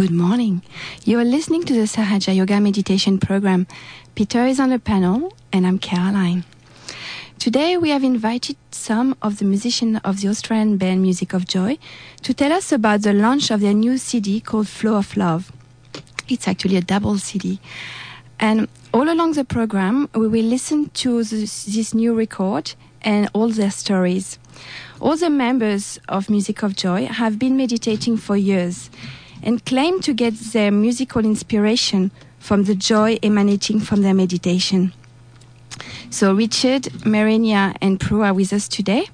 Good morning. You are listening to the Sahaja Yoga Meditation Program. Peter is on the panel, and I'm Caroline. Today, we have invited some of the musicians of the Australian band Music of Joy to tell us about the launch of their new CD called Flow of Love. It's actually a double CD. And all along the program, we will listen to this, new record and all their stories. All the members of Music of Joy have been meditating for years and claim to get their musical inspiration from the joy emanating from their meditation. So Richard, Marenia, and Prue are with us today.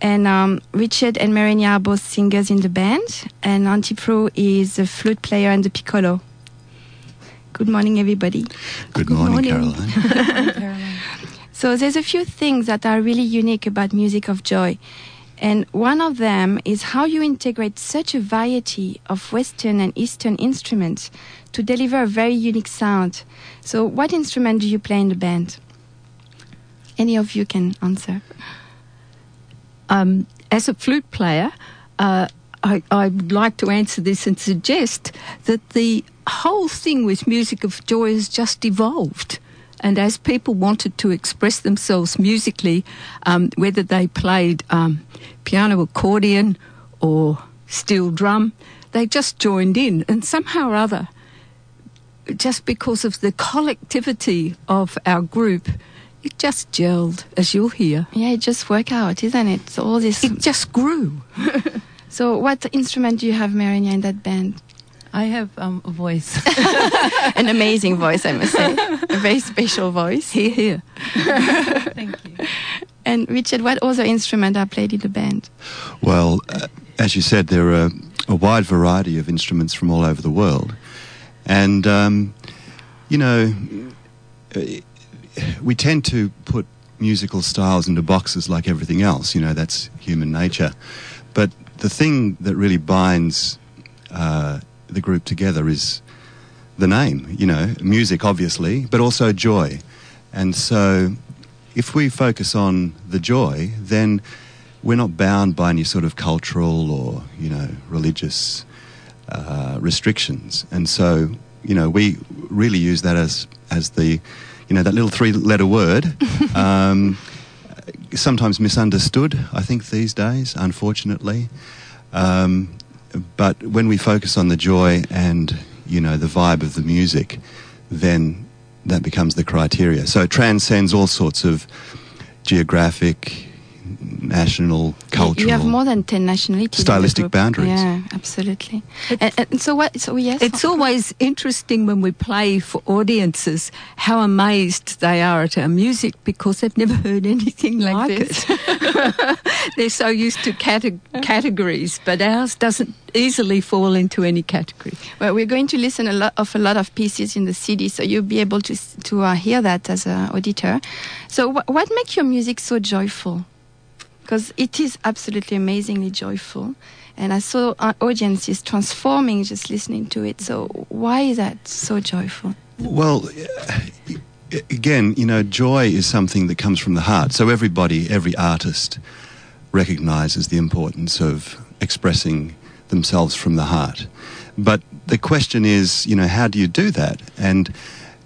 And um, Richard and Marenia are both singers in the band, and Auntie Prue is the flute player and the piccolo. Good morning, everybody. Good, Good morning, morning, Caroline. so there's a few things that are really unique about Music of Joy. And one of them is how you integrate such a variety of Western and Eastern instruments to deliver a very unique sound. So, what instrument do you play in the band? Any of you can answer. Um, as a flute player, uh, I, I'd like to answer this and suggest that the whole thing with Music of Joy has just evolved. And as people wanted to express themselves musically, um, whether they played um, piano, accordion, or steel drum, they just joined in. And somehow or other, just because of the collectivity of our group, it just gelled, as you'll hear. Yeah, it just worked out, isn't it? So all this. It just grew. so, what instrument do you have, Marenia, in that band? I have um, a voice. An amazing voice, I must say. A very special voice. Here, here. Thank you. And Richard, what other instrument are played in the band? Well, uh, as you said, there are a wide variety of instruments from all over the world. And, um, you know, uh, we tend to put musical styles into boxes like everything else. You know, that's human nature. But the thing that really binds uh, the group together is the name, you know, music, obviously, but also joy. And so if we focus on the joy, then we're not bound by any sort of cultural or, you know, religious uh, restrictions. And so, you know, we really use that as, as the, you know, that little three letter word. um, sometimes misunderstood, I think, these days, unfortunately. Um, but when we focus on the joy and you know the vibe of the music, then that becomes the criteria. So it transcends all sorts of geographic, national, cultural. You have more than ten nationalities. Stylistic boundaries. Yeah, absolutely. And, and, so what? So yes. It's always interesting when we play for audiences how amazed they are at our music because they've never heard anything like, like it. They're so used to cate- categories, but ours doesn't easily fall into any category. Well, we're going to listen a lot of a lot of pieces in the CD, so you'll be able to to uh, hear that as an auditor. So, wh- what makes your music so joyful? Because it is absolutely amazingly joyful. And I saw our is transforming just listening to it. So why is that so joyful? Well, again, you know, joy is something that comes from the heart. So everybody, every artist recognizes the importance of expressing themselves from the heart. But the question is, you know, how do you do that? And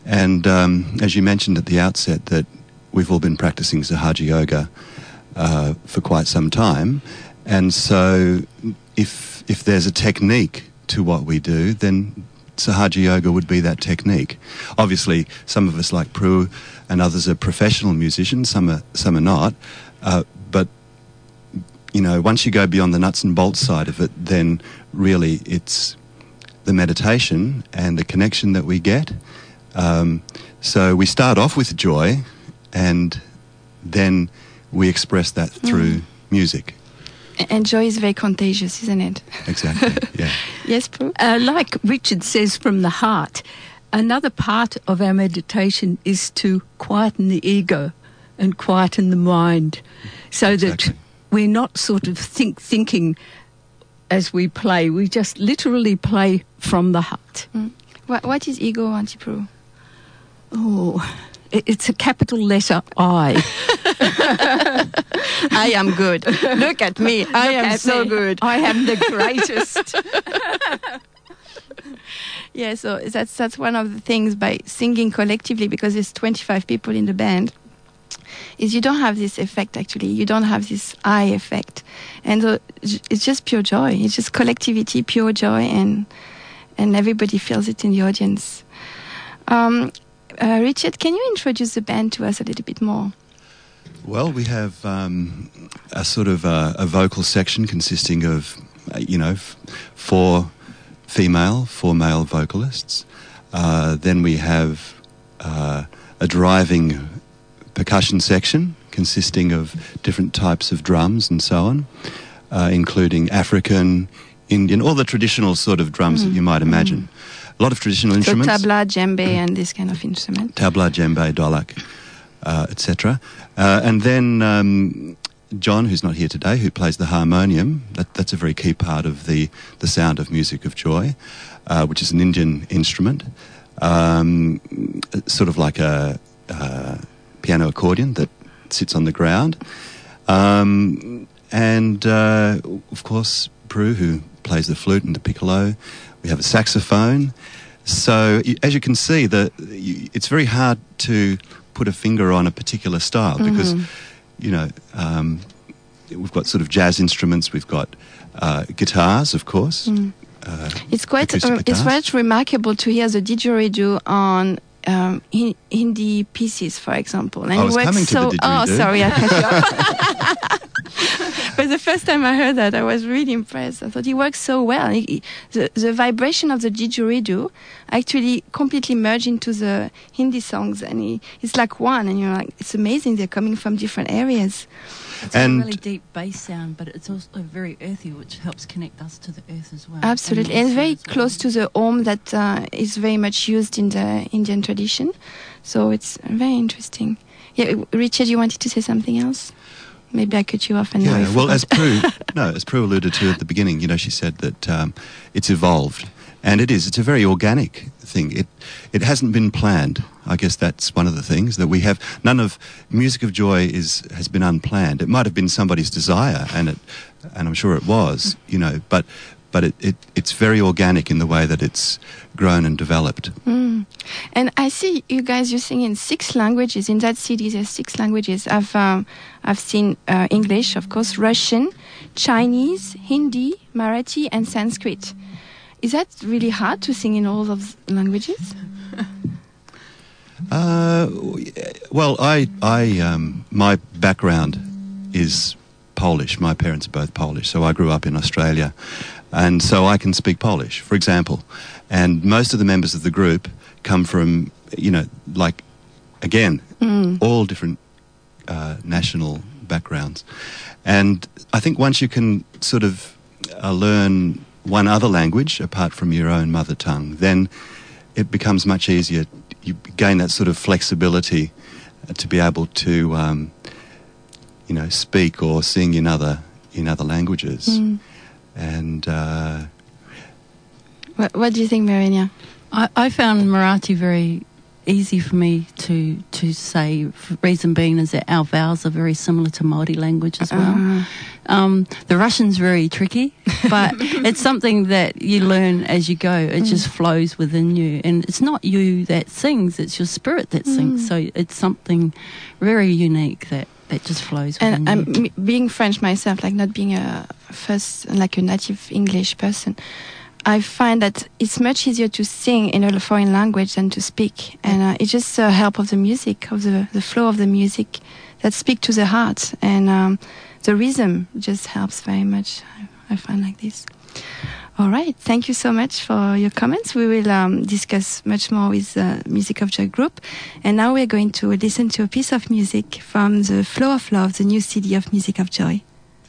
and um, as you mentioned at the outset, that we've all been practicing Sahaja Yoga uh, for quite some time. And so, if if there's a technique to what we do, then Sahaja Yoga would be that technique. Obviously, some of us, like Prue and others, are professional musicians. Some are some are not. Uh, but you know, once you go beyond the nuts and bolts side of it, then really it's the meditation and the connection that we get. Um, so we start off with joy, and then we express that through mm. music. And joy is very contagious, isn't it? Exactly, yeah. yes, Prue? Uh, like Richard says, from the heart, another part of our meditation is to quieten the ego and quieten the mind so exactly. that we're not sort of think thinking as we play. We just literally play from the heart. Mm. What, what is ego, Auntie Prue? Oh, it's a capital letter I. I am good. Look at me. I Look am so me. good. I am the greatest. Yeah, so that's that's one of the things by singing collectively because there's 25 people in the band. Is you don't have this effect actually. You don't have this I effect, and so it's just pure joy. It's just collectivity, pure joy, and and everybody feels it in the audience. Um, uh, Richard, can you introduce the band to us a little bit more? Well, we have um, a sort of uh, a vocal section consisting of, uh, you know, f- four female, four male vocalists. Uh, then we have uh, a driving percussion section consisting of different types of drums and so on, uh, including African, Indian, all the traditional sort of drums that you might imagine. A lot of traditional So instruments tabla, djembe, and this kind of instrument. tabla, djembe, dholak, uh, etc. Uh, and then um, John, who's not here today, who plays the harmonium. That, that's a very key part of the, the sound of music of joy, uh, which is an Indian instrument, um, sort of like a, uh piano accordion that sits on the ground. Um, and uh, of course, Prue, who plays the flute and the piccolo. We have a saxophone. So, as you can see, the, it's very hard to put a finger on a particular style because, you know, um, we've got sort of jazz instruments, we've got uh, guitars, of course. Uh, It's quite um, it's quite remarkable to hear the didgeridoo on um, Hin- Hindi pieces, for example. And I it was works coming to the so. oh, sorry, I cut you off. but the first time I heard that, I was really impressed. I thought it works so well. It- the the vibration of the didgeridoo actually completely merge into the Hindi songs, and it, it's like one. And you're like, it's amazing. They're coming from different areas. It's And- a really deep bass sound, but it's also very earthy, which helps connect us to the earth as well. Absolutely, and very close to the Om that uh, is very much used in the Indian tradition. So it's very interesting. Yeah, Richard, you wanted to say something else? Maybe I cut you off and now Yeah, well, as. Prue, no, as Prue alluded to at the beginning, you know, she said that um, it's evolved, and it is. It's a very organic thing. It it hasn't been planned. I guess that's one of the things that we have. None of music of joy is has been unplanned. It might have been somebody's desire, and it, and I'm sure it was, you know, but but it, it it's very organic in the way that it's grown and developed. Mm. And I see you guys you sing in six languages. In that CD, there's six languages. I've um, I've seen uh, English, of course, Russian, Chinese, Hindi, Marathi, and Sanskrit. Is that really hard to sing in all those languages? Uh, well, I, I, um, my background is Polish. My parents are both Polish, so I grew up in Australia, and so I can speak Polish, for example. And most of the members of the group come from, you know, like, again, all different uh, national backgrounds. And I think once you can sort of uh, learn one other language apart from your own mother tongue, then it becomes much easier. You gain that sort of flexibility uh, to be able to, um, you know, speak or sing in other in other languages. Mm. And uh, What, what do you think, Marinia? I, I found Marathi very easy for me to to say. Reason being is that our vowels are very similar to Māori language as well. Uh, Um, the Russian's very tricky, but it's something that you learn as you go. It just flows within you, and it's not you that sings; it's your spirit that sings. So it's something very unique that that just flows within and I'm being French myself, like not being a first, like a native English person, I find that it's much easier to sing in a foreign language than to speak, and uh, it's just a help of the music, of the the flow of the music, that speak to the heart, and um, the rhythm just helps very much. I, I find like this. All right, thank you so much for your comments. We will um, discuss much more with the Music of Joy group. And now we're going to listen to a piece of music from the Flow of Love, the new CD of Music of Joy.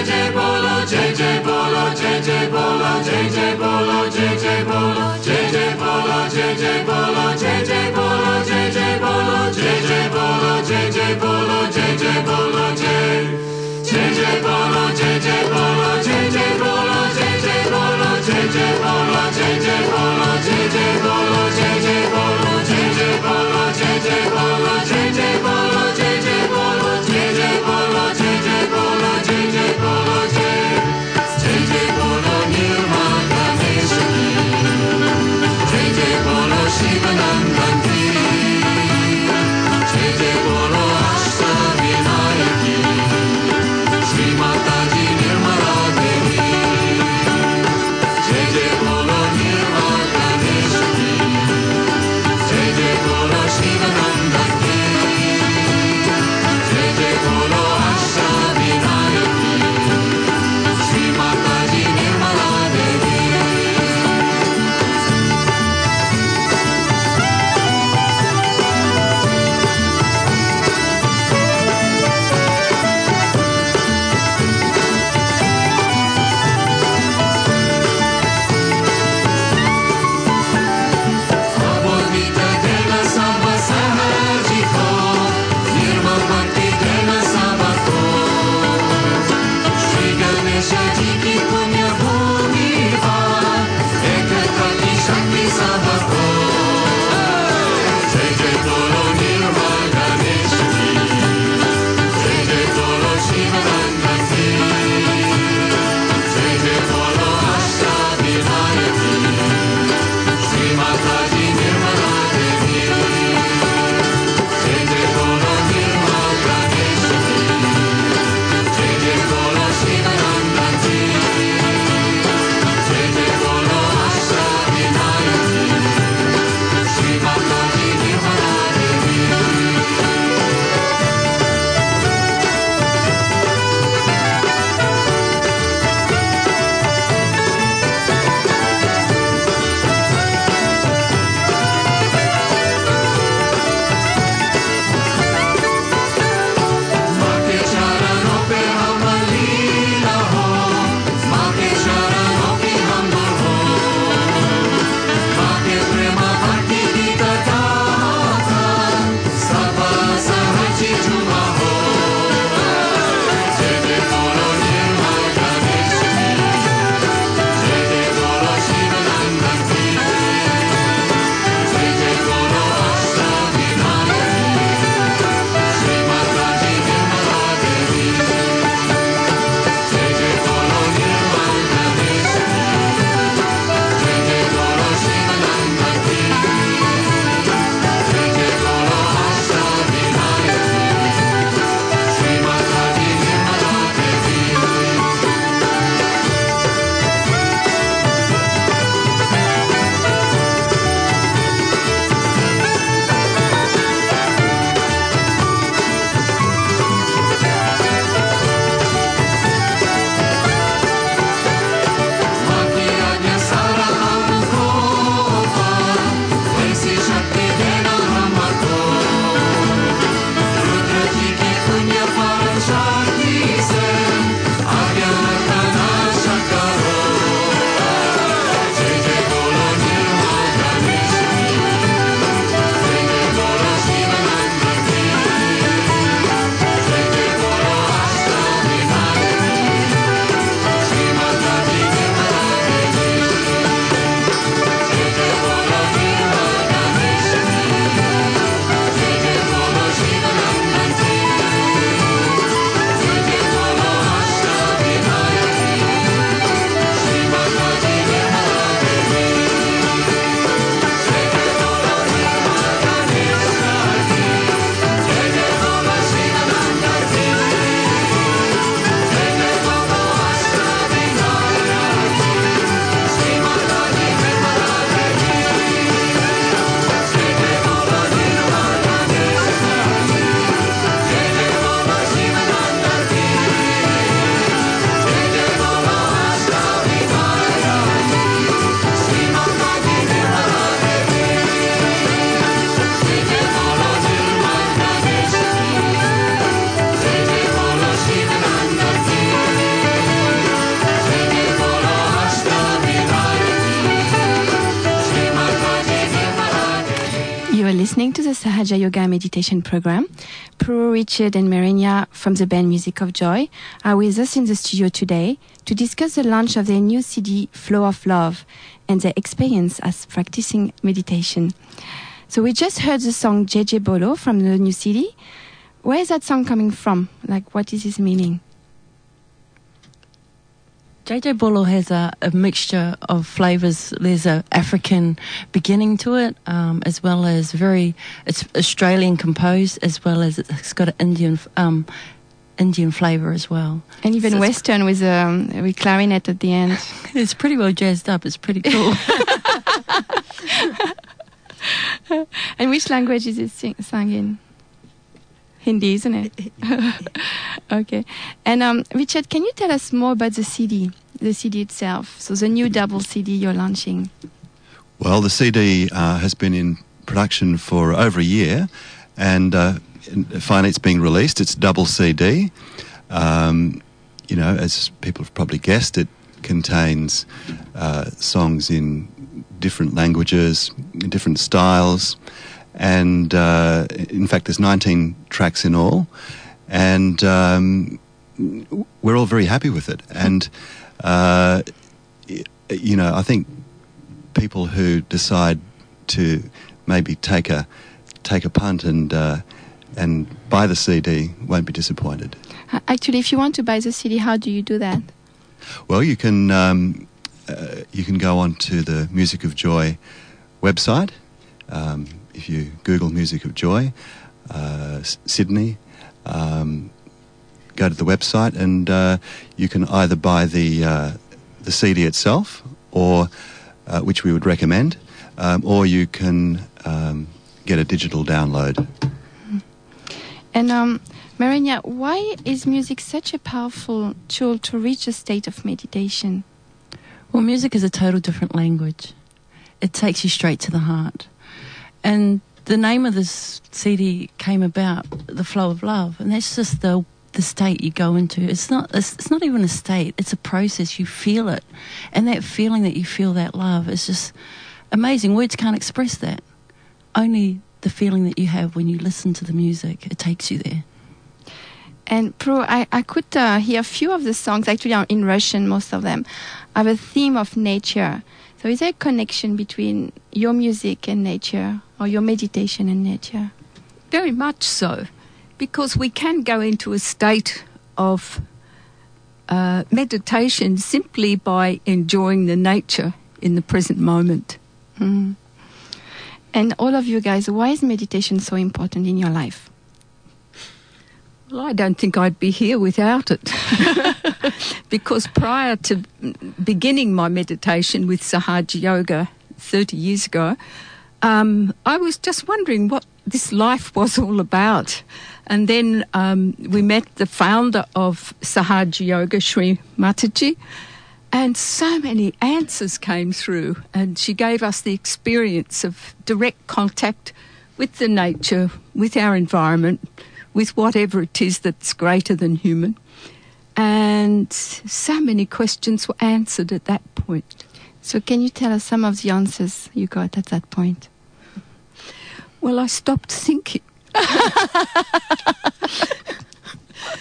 জয় জয় বলো জয় জয় বলো জয় জয় বলো জয় জয় বলো জয় জয় বলো জয় জয় বলো জয় জয় বলো জয় জয় বলো জয় জয় বলো জয় জয় বলো জয় জয় বলো জয় জয় বলো জয় জয় জয় বলো জয় জয় বলো জয় জয় বলো জয় জয় বলো জয় জয় বলো জয় জয় বলো জয় জয় বলো জয় জয় বলো জয় জয় বলো জয় জয় বলো জয় জয় বলো জয় জয় বলো Sahaja Yoga Meditation Program. Prue, Richard, and Marinia from the band Music of Joy are with us in the studio today to discuss the launch of their new CD, Flow of Love, and their experience as practicing meditation. So we just heard the song Jai Jai Bolo from the new CD. Where is that song coming from? Like, what is its meaning? Jai Jai Bolo has a, a mixture of flavors. There's a African beginning to it, um, as well as very it's Australian composed, as well as it's got an Indian um, Indian flavor as well. And even So Western with, um, with clarinet at the end. It's pretty well jazzed up. It's pretty cool. And which language is it sing- sung in? Hindi, isn't it? okay. And um, Richard, can you tell us more about the CD, the CD itself? So the new double CD you're launching. Well, the CD uh, has been in production for over a year, and uh, finally it's being released. It's double CD. Um, you know, as people have probably guessed, it contains uh, songs in different languages, in different styles, and uh, in fact, there's 19 tracks in all, and um, we're all very happy with it. And uh, you know, I think people who decide to maybe take a take a punt and uh, and buy the CD won't be disappointed. Actually, if you want to buy the CD, how do you do that? Well, you can um, uh, you can go on to the Music of Joy website. Um, if you Google Music of Joy, uh, S- Sydney, um, go to the website and uh, you can either buy the uh, the CD itself, or uh, which we would recommend, um, or you can um, get a digital download. And um, Marinia, why is music such a powerful tool to reach a state of meditation? Well, music is a total different language. It takes you straight to the heart. And the name of this CD came about, The Flow of Love, and that's just the the state you go into. It's not it's, it's not even a state, it's a process. You feel it. And that feeling that you feel that love is just amazing. Words can't express that. Only the feeling that you have when you listen to the music, it takes you there. And Prue, I, I could uh, hear a few of the songs, actually are in Russian, most of them, have a theme of nature. So is there a connection between your music and nature, or your meditation and nature? Very much so, because we can go into a state of uh, meditation simply by enjoying the nature in the present moment. Mm. And all of you guys, why is meditation so important in your life? Well, I don't think I'd be here without it. because prior to beginning my meditation with Sahaja Yoga 30 years ago, um, I was just wondering what this life was all about. And then um, we met the founder of Sahaja Yoga, Sri Mataji, and so many answers came through. And she gave us the experience of direct contact with the nature, with our environment, with whatever it is that's greater than human. And so many questions were answered at that point. So can you tell us some of the answers you got at that point? Well, I stopped thinking.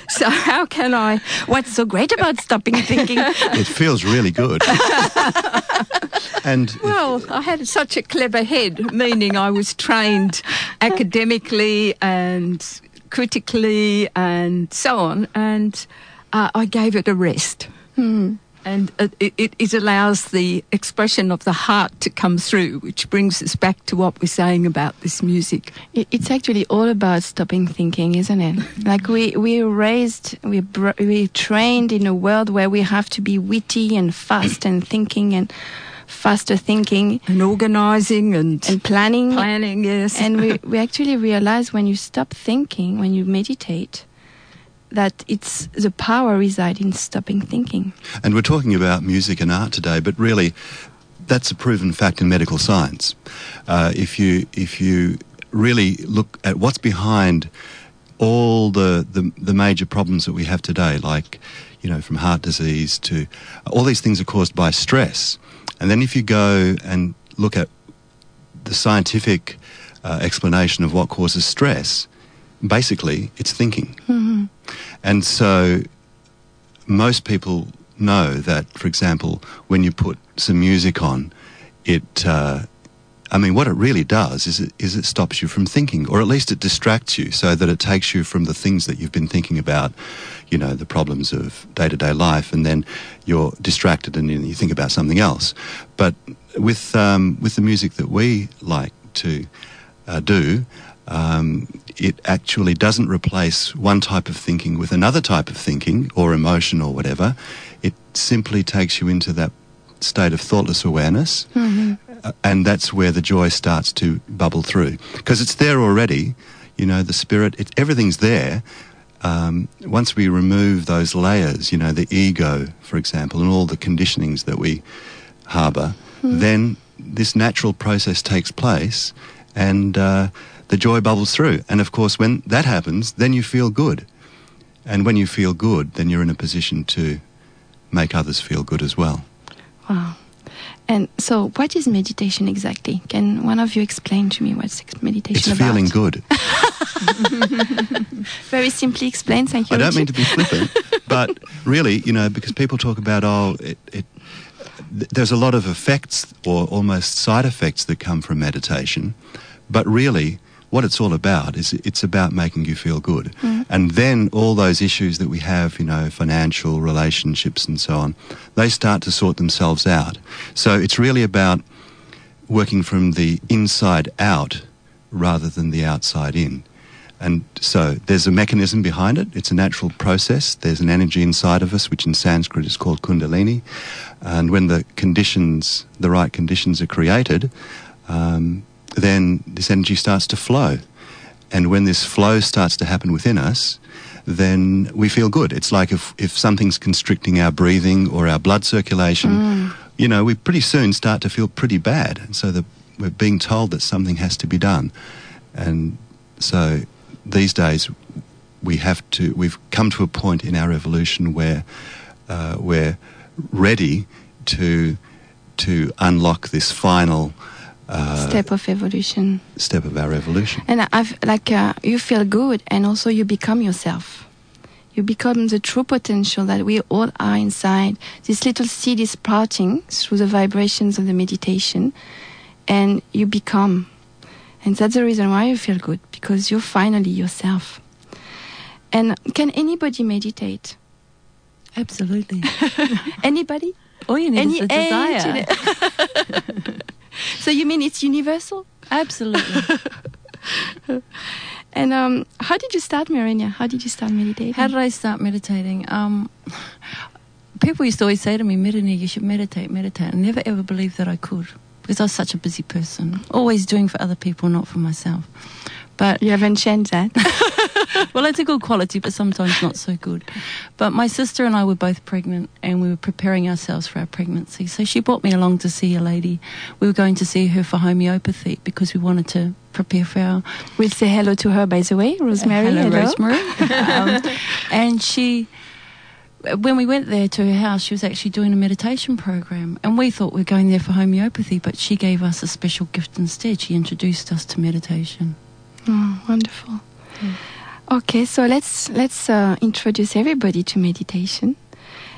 so, how can I? What's so great about stopping thinking? It feels really good. and Well, I had such a clever head, meaning I was trained academically and critically and so on, and uh, I gave it a rest. Hmm. And it, it, it allows the expression of the heart to come through, which brings us back to what we're saying about this music. It- It's actually all about stopping thinking, isn't it? Like we we raised, we br- we trained in a world where we have to be witty and fast and thinking and faster thinking And organising and, and planning. planning, yes. And we we actually realize when you stop thinking, when you meditate, that it's the power reside in stopping thinking. And we're talking about music and art today, but really, that's a proven fact in medical science. Uh, if you if you really look at what's behind all the, the the major problems that we have today, like you know from heart disease to all these things are caused by stress, and then if you go and look at the scientific uh, explanation of what causes stress, basically it's thinking. hmm And so most people know that, for example, when you put some music on, it. Uh, I mean, what it really does is it, is it stops you from thinking, or at least it distracts you so that it takes you from the things that you've been thinking about, you know, the problems of day to day life, and then you're distracted and you think about something else. But with, um, with the music that we like to uh, do, um, it actually doesn't replace one type of thinking with another type of thinking or emotion or whatever. It simply takes you into that state of thoughtless awareness, hmm uh, and that's where the joy starts to bubble through because it's there already. You know, the spirit, it, everything's there. Um, once we remove those layers, you know, the ego, for example, and all the conditionings that we harbour, then this natural process takes place and uh, the joy bubbles through. And of course, when that happens, then you feel good. And when you feel good, then you're in a position to make others feel good as well. Wow. And so, what is meditation exactly? Can one of you explain to me what's meditation It's about? feeling good. Very simply explained. Thank you. I don't mean to be flippant, but really, you know, because people talk about oh, it, it, th- there's a lot of effects or almost side effects that come from meditation, but really, what it's all about is it's about making you feel good, and then all those issues that we have, you know, financial relationships and so on, they start to sort themselves out. So it's really about working from the inside out rather than the outside in. And so there's a mechanism behind it. It's a natural process. There's an energy inside of us, which in Sanskrit is called Kundalini. And when the conditions, the right conditions are created, um, then this energy starts to flow. And when this flow starts to happen within us, then we feel good. It's like if, if something's constricting our breathing or our blood circulation, you know, we pretty soon start to feel pretty bad. And so the, we're being told that something has to be done. And so these days we have to, we've come to a point in our evolution where uh, we're ready to, to unlock this final uh, Step of evolution. step of our evolution. And I've like uh, you feel good, and also you become yourself. You become the true potential that we all are inside. This little seed is sprouting through the vibrations of the meditation, and you become. And that's the reason why you feel good because you're finally yourself. And can anybody meditate? Absolutely. Anybody? All you need Any is a desire. so you mean it's universal? Absolutely. And um, how did you start, Marina? How did you start meditating? How did I start meditating? Um, people used to always say to me, Mirani, you should meditate, meditate. I never ever believed that I could because I was such a busy person, always doing for other people, not for myself. But you that. well, it's a good quality, but sometimes not so good. But my sister and I were both pregnant, and we were preparing ourselves for our pregnancy. So she brought me along to see a lady. We were going to see her for homeopathy because we wanted to prepare for our We'll say hello to her, by the way, Rosemary. Hello, Rosemary. um, and she, when we went there to her house, she was actually doing a meditation program. And we thought we were going there for homeopathy, but she gave us a special gift instead. She introduced us to meditation. Oh, wonderful. Okay, so let's let's uh, introduce everybody to meditation.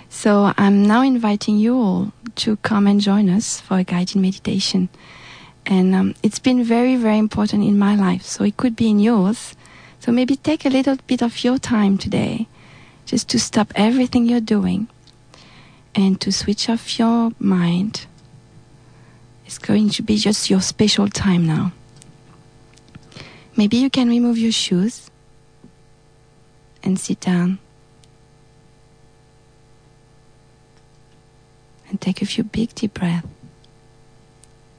So I'm now inviting you all to come and join us for a guided meditation, and um, it's been very very important in my life. So it could be in yours. So maybe take a little bit of your time today, just to stop everything you're doing, and to switch off your mind. It's going to be just your special time now. Maybe you can remove your shoes and sit down and take a few big deep breaths,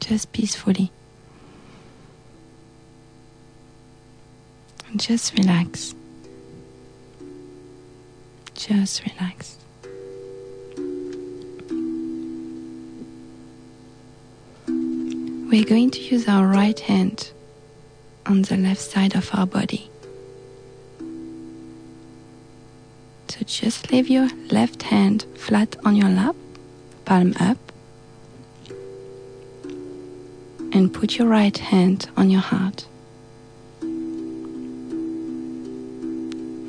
just peacefully. Just relax. Just relax. We're going to use our right hand on the left side of our body. So just leave your left hand flat on your lap, palm up, and put your right hand on your heart.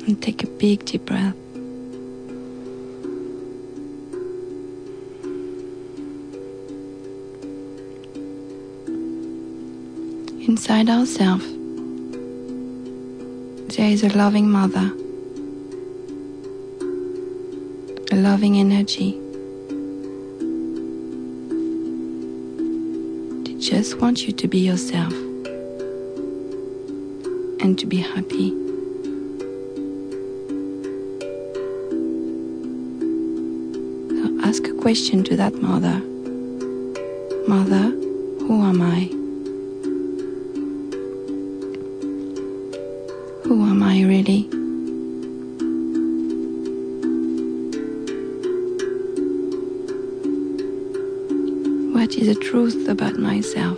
And take a big deep breath. Inside ourselves, there is a loving mother, a loving energy. They just want you to be yourself and to be happy. So ask a question to that mother Mother, who am I? Truth about myself?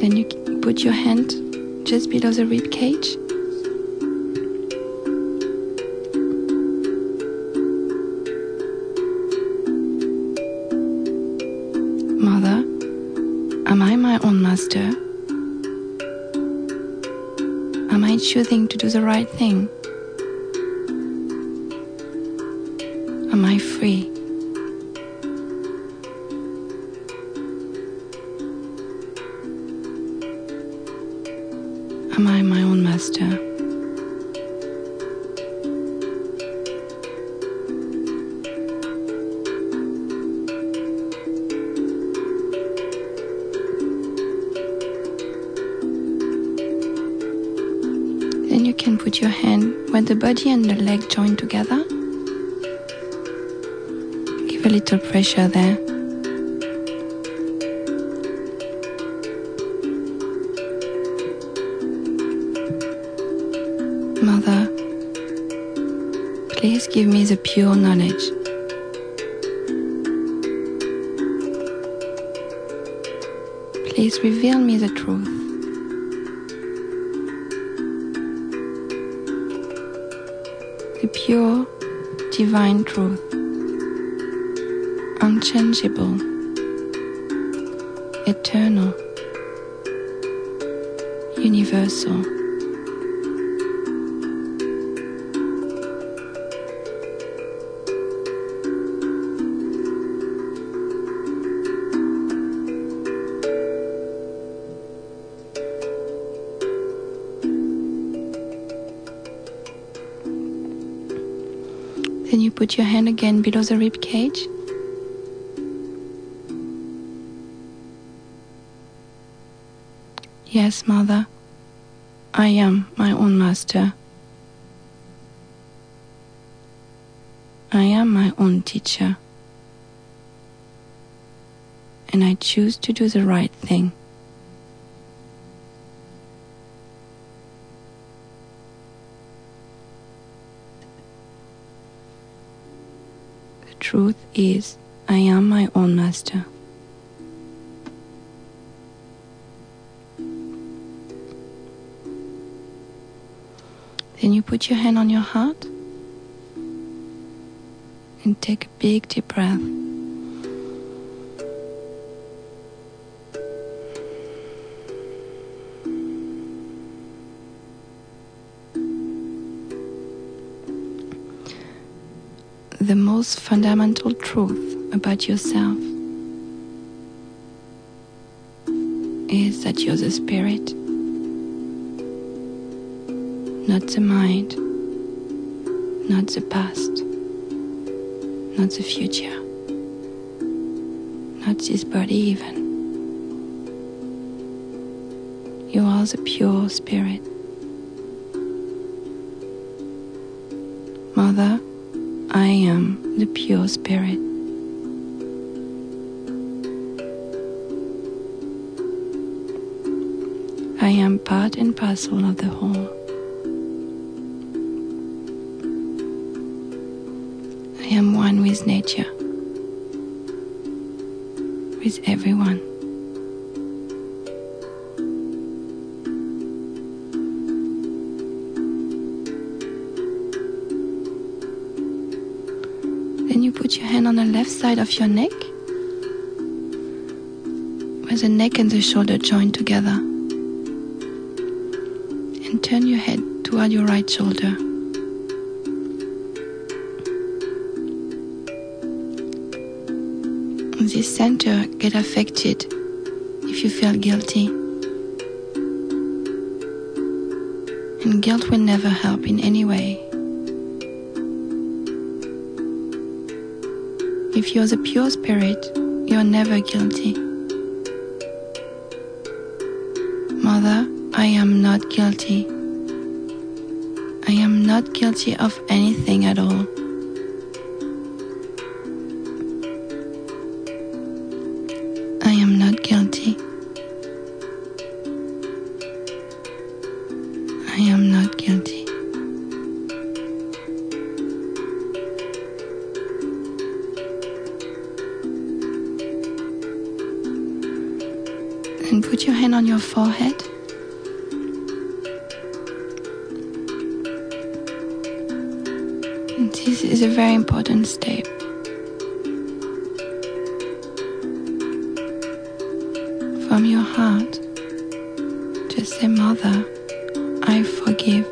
Then you put your hand just below the rib cage. Choosing to do the right thing? Body and the leg join together. Give a little pressure there. Mother, please give me the pure knowledge. Please reveal me the truth. Pure divine truth, unchangeable, eternal, universal. Put your hand again below the rib cage. Yes, mother, I am my own master. I am my own teacher. And I choose to do the right thing. The truth is, I am my own master. Then you put your hand on your heart and take a big deep breath. Most fundamental truth about yourself is that you're the spirit, not the mind, not the past, not the future, not this body even. You are the pure spirit. Mother, I am the pure spirit. I am part and parcel of the whole. I am one with nature, with everyone. Left side of your neck, where the neck and the shoulder join together. And turn your head toward your right shoulder. This center get affected if you feel guilty. And guilt will never help in any way. If you're the pure spirit, you're never guilty. Mother, I am not guilty. I am not guilty of anything at all. Put your hand on your forehead. And this is a very important step. From your heart, just say, Mother, I forgive.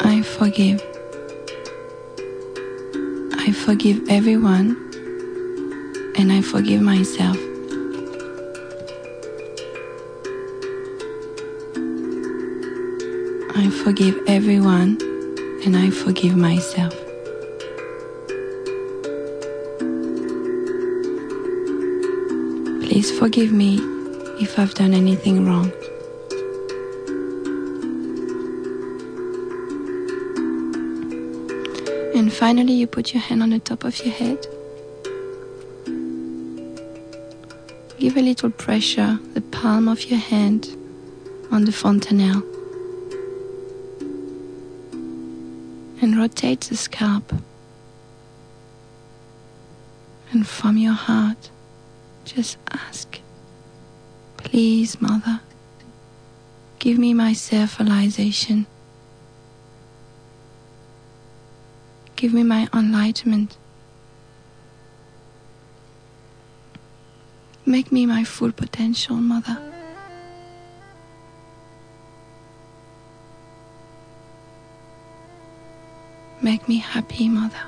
I forgive. I forgive everyone and I forgive myself. Forgive everyone and I forgive myself. Please forgive me if I've done anything wrong. And finally, you put your hand on the top of your head. Give a little pressure, the palm of your hand on the fontanelle. Rotate the scalp. And from your heart, just ask, please, Mother, give me my self realization. Give me my enlightenment. Make me my full potential, Mother. Make me happy, Mother.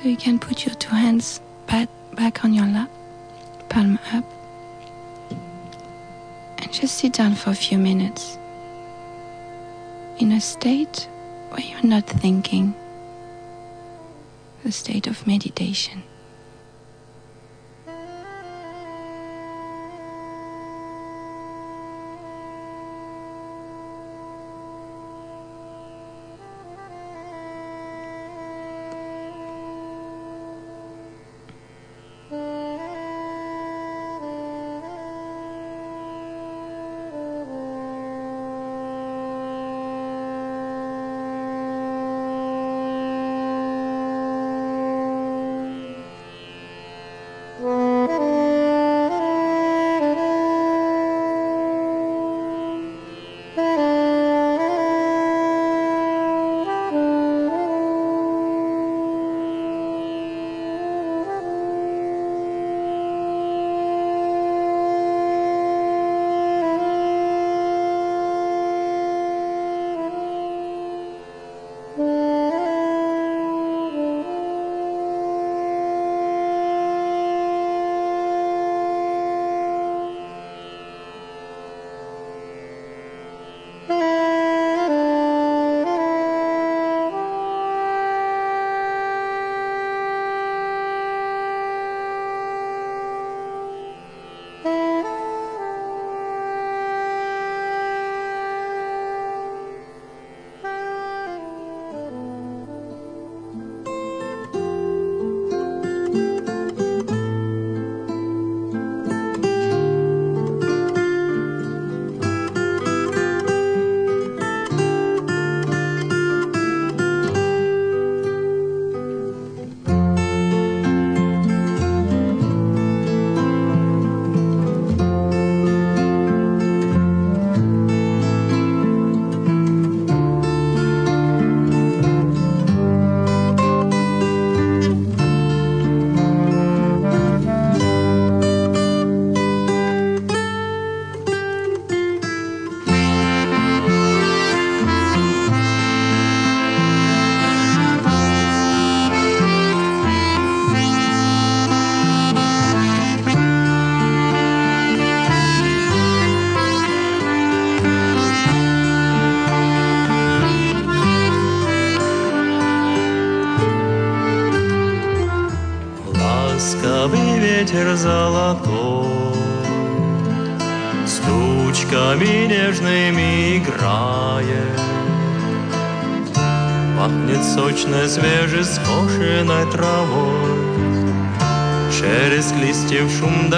So you can put your two hands back, back on your lap, palm up, and just sit down for a few minutes in a state where you're not thinking, a state of meditation.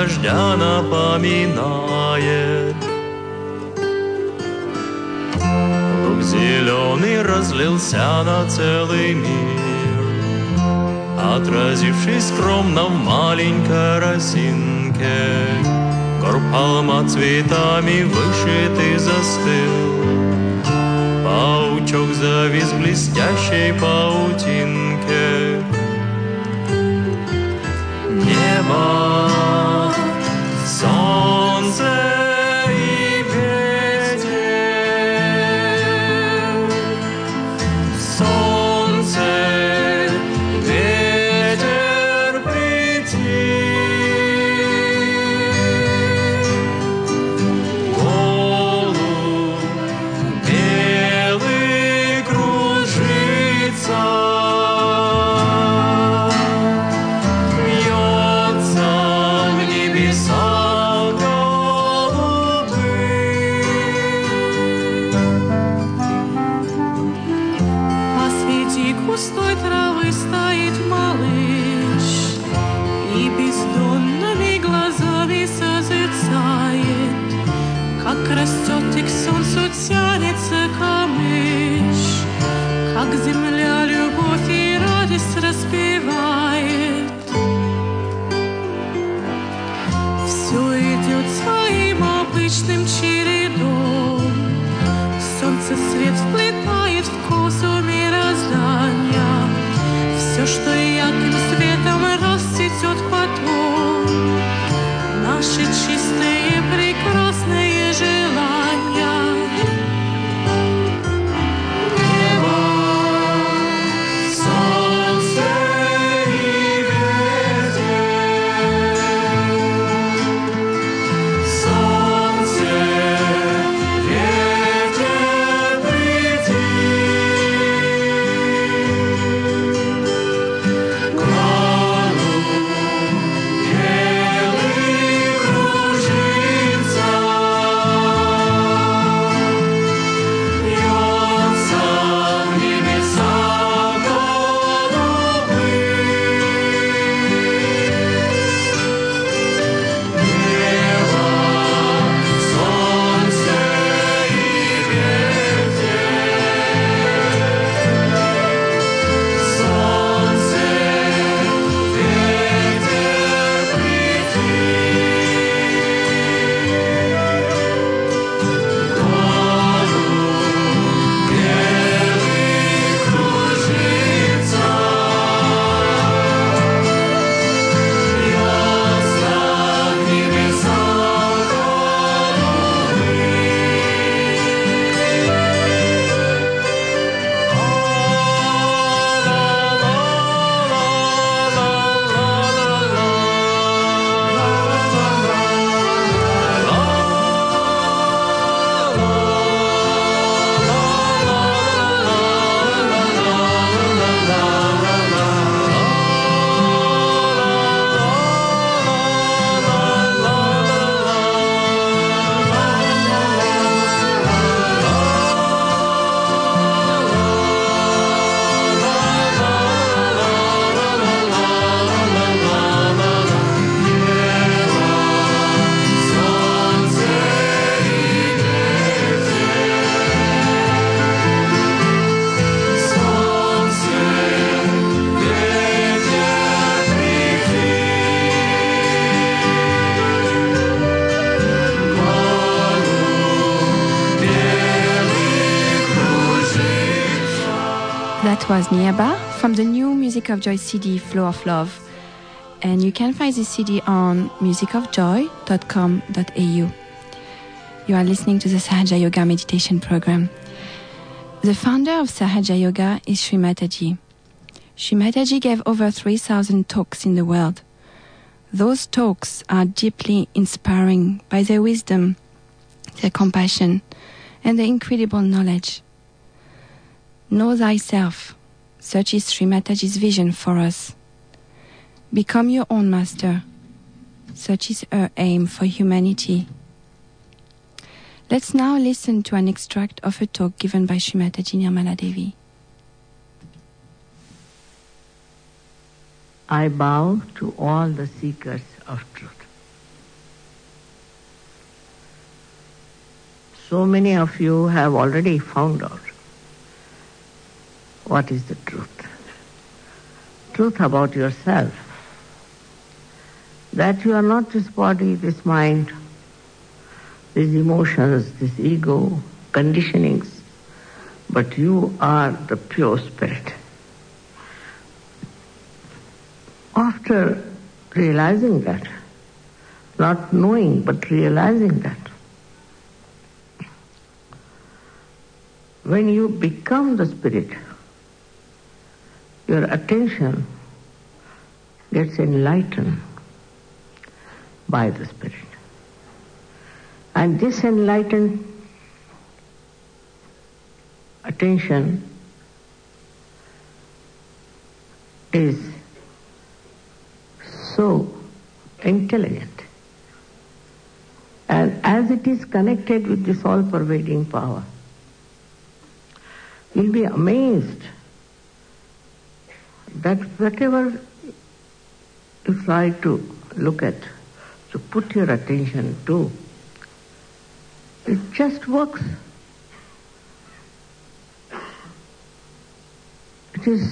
Шум дождя напоминает. Лук зеленый разлился на целый мир Отразившись скромно в маленькой росинке. Горб холма цветами вышитый застыл Паучок завис в блестящей паутинке. Небо, Music of Joy CD Flow of Love. And you can find this CD on musicofjoy.com.au. You are listening to the Sahaja Yoga meditation program. The founder of Sahaja Yoga is Sri Mataji. Sri Mataji gave over 3,000 talks in the world. Those talks are deeply inspiring by their wisdom, their compassion, and their incredible knowledge. Know thyself. Such is Sri Mataji's vision for us. Become your own master. Such is her aim for humanity. Let's now listen to an extract of a talk given by Sri Mataji Nirmala Devi. I bow to all the seekers of truth. So many of you have already found out what is the truth. Truth about yourself. That you are not this body, this mind, these emotions, this ego, conditionings, but you are the pure spirit. After realizing that, not knowing but realizing that, when you become the spirit, your attention gets enlightened by the spirit. And this enlightened attention is so intelligent. And as it is connected with this all pervading power, you'll be amazed that whatever you try to look at, to put your attention to, it just works. It is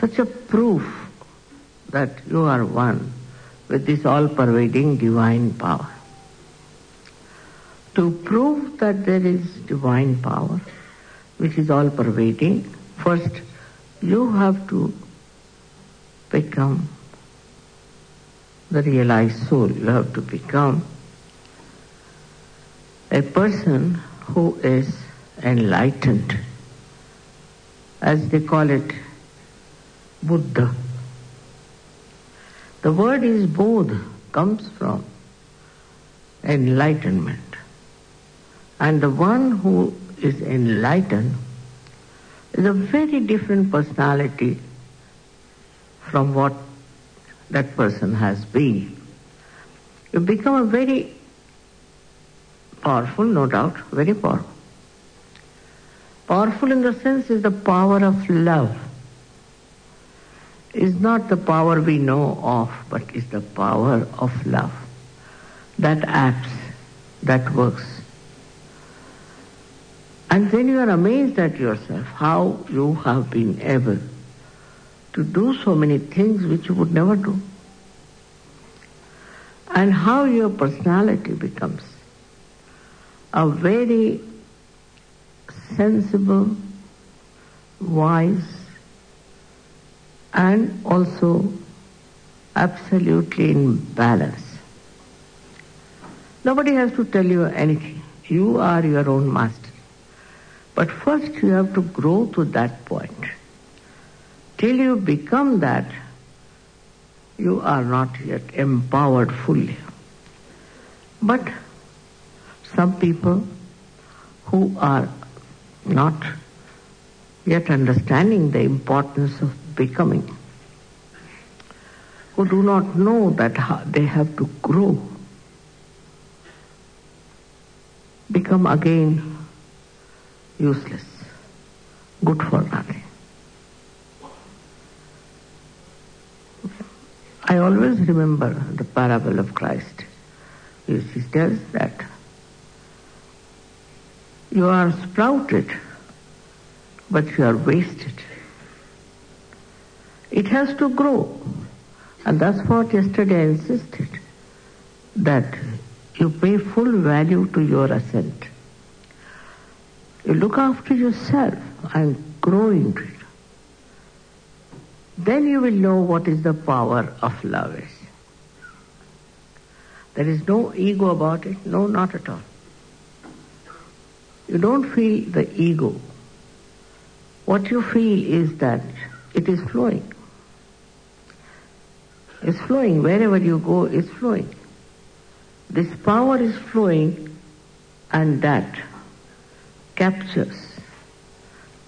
such a proof that you are one with this all pervading divine power. To prove that there is divine power, which is all pervading, first you have to become the realized soul. You have to become a person who is enlightened, as they call it, Buddha. The word is bodh, comes from enlightenment. And the one who is enlightened is a very different personality from what that person has been. You become a very powerful, no doubt, very powerful. Powerful in the sense is the power of love. Is not the power we know of, but is the power of love. That acts, that works. And then you are amazed at yourself how you have been able to do so many things which you would never do. And how your personality becomes a very sensible, wise, and also absolutely in balance. Nobody has to tell you anything. You are your own master. But first you have to grow to that point. Till you become that, you are not yet empowered fully. But some people who are not yet understanding the importance of becoming, who do not know that they have to grow, become again useless, good for nothing. I always remember the parable of Christ. He tells that you are sprouted, but you are wasted. It has to grow. And that's what yesterday I insisted, that you pay full value to your ascent. You look after yourself and grow into it. Then you will know what is the power of love is. There is no ego about it, no, not at all. You don't feel the ego. What you feel is that it is flowing. It's flowing. Wherever you go, it's flowing. This power is flowing and that captures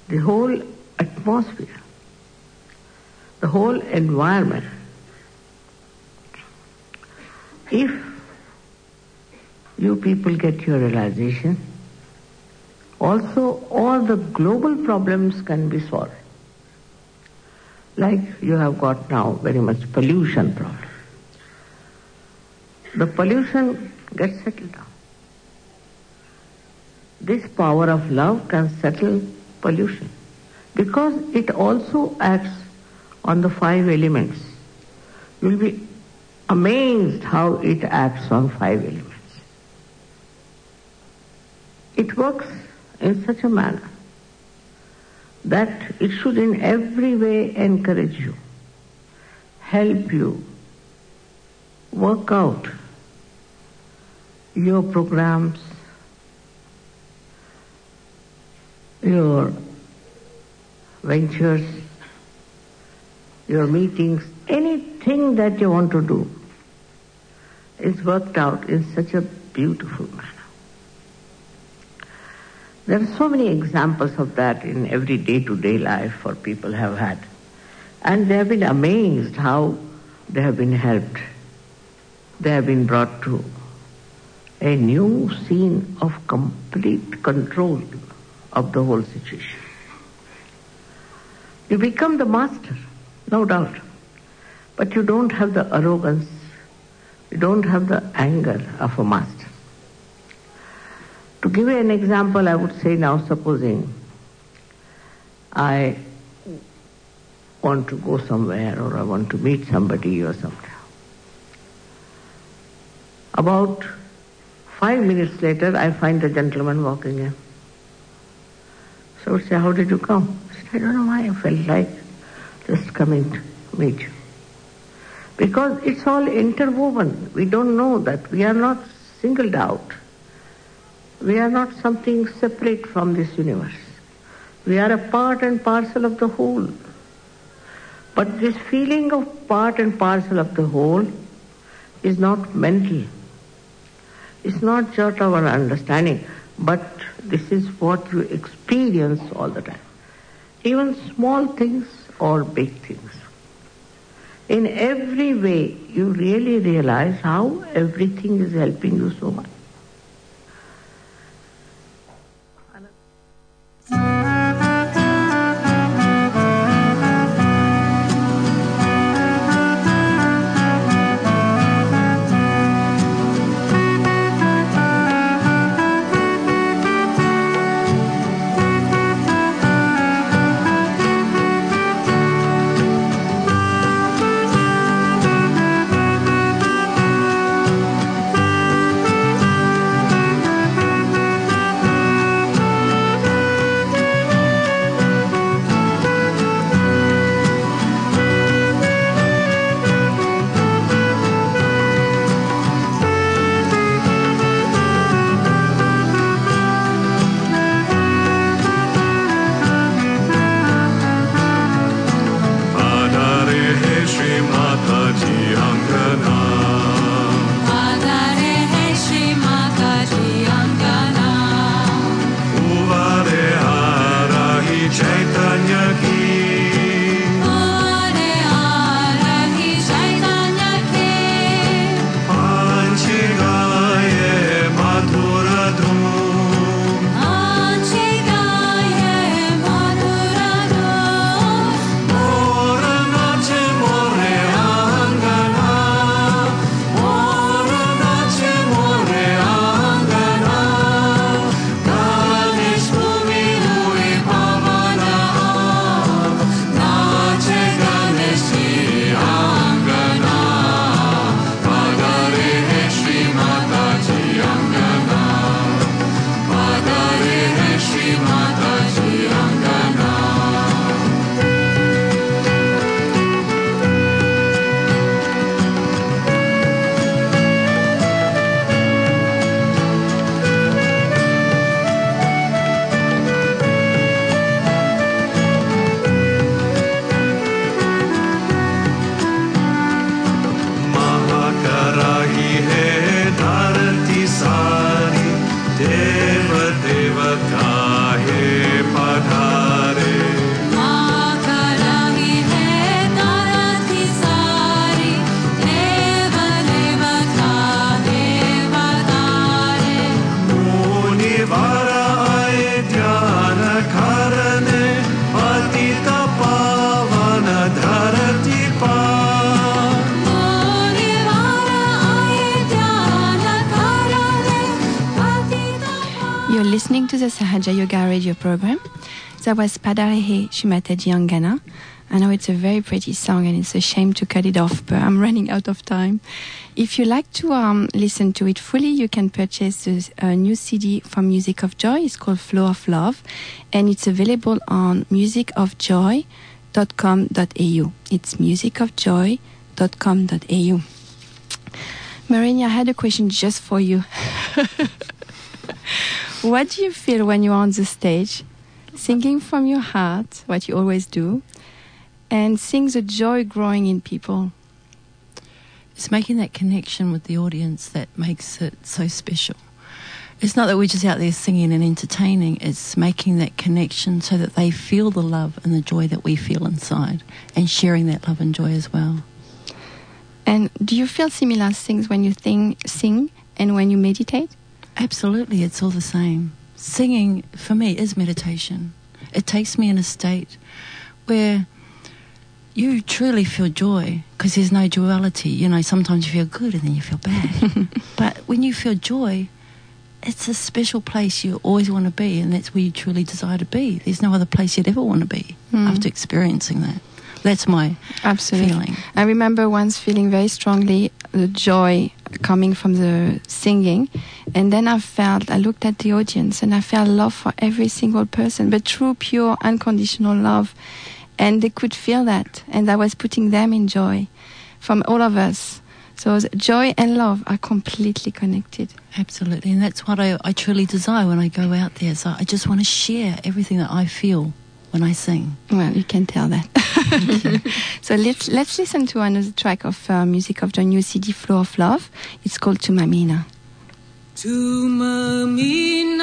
the whole atmosphere, the whole environment. If you people get your realization, also all the global problems can be solved. Like you have got now very much pollution problem. The pollution gets settled down. This power of love can settle pollution because it also acts on the five elements. You'll be amazed how it acts on five elements. It works in such a manner that it should in every way encourage you, help you, work out your programs, your ventures, your meetings, anything that you want to do is worked out in such a beautiful manner. There are so many examples of that in every day-to-day life for people have had. And they have been amazed how they have been helped. They have been brought to a new scene of complete control of the whole situation. You become the master, no doubt. But you don't have the arrogance, you don't have the anger of a master. To give you an example, I would say now, supposing I want to go somewhere or I want to meet somebody or something. About five minutes later, I find a gentleman walking in. So say, how did you come? I said, I don't know why I felt like just coming to meet you. Because it's all interwoven. We don't know that. We are not singled out. We are not something separate from this universe. We are a part and parcel of the whole. But this feeling of part and parcel of the whole is not mental. It's not just our understanding, but this is what you experience all the time. Even small things or big things. In every way, you really realize how everything is helping you so much. That was Padarehe Angana. I know it's a very pretty song and it's a shame to cut it off, but I'm running out of time. If you like to um, listen to it fully, you can purchase a new CD from Music of Joy. It's called Flow of Love and it's available on musicofjoy.com.au. It's musicofjoy.com.au. Marina, I had a question just for you. what do you feel when you're on the stage, singing from your heart, what you always do, and seeing the joy growing in people? It's making that connection with the audience that makes it so special. It's not that we're just out there singing and entertaining, it's making that connection so that they feel the love and the joy that we feel inside and sharing that love and joy as well. And do you feel similar things when you think, sing and when you meditate? Absolutely, it's all the same. Singing for me is meditation. It takes me in a state where you truly feel joy because there's no duality. You know, sometimes you feel good and then you feel bad. but when you feel joy, it's a special place you always want to be, and that's where you truly desire to be. There's no other place you'd ever want to be Mm. after experiencing that. That's my Absolutely. feeling. I remember once feeling very strongly the joy coming from the singing, and then I felt, I looked at the audience and I felt love for every single person, but true, pure, unconditional love. And they could feel that, and I was putting them in joy from all of us. So joy and love are completely connected. Absolutely, and that's what I, I truly desire when I go out there. So I just want to share everything that I feel when I sing. Well, you can tell that. so let's let's listen to another track of uh, music of the new CD Flow of Love. It's called To Mamina. To Mamina,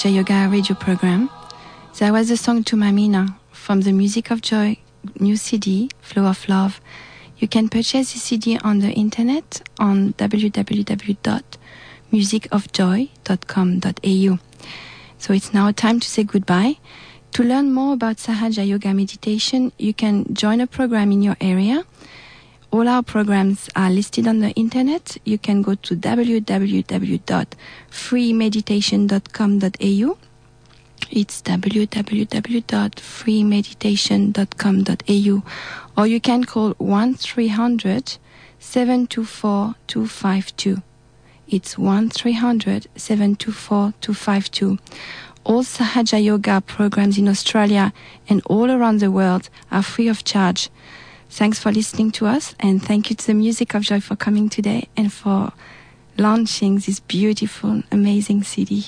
Sahaja Yoga radio program. That was the song To Mamina from the Music of Joy new CD, Flow of Love. You can purchase the CD on the internet on www.musicofjoy.com.au. So it's now time to say goodbye. To learn more about Sahaja Yoga meditation, you can join a program in your area All our programs are listed on the internet. You can go to www.freemeditation.com.au. It's www.freemeditation.com.au or you can call 1300 724 252. It's 1300 724 252. All Sahaja Yoga programs in Australia and all around the world are free of charge. Thanks for listening to us and thank you to the Music of Joy for coming today and for launching this beautiful, amazing CD.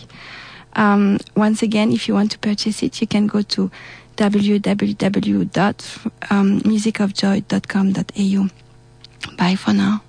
Um, once again, if you want to purchase it, you can go to www.musicofjoy.com.au. Bye for now.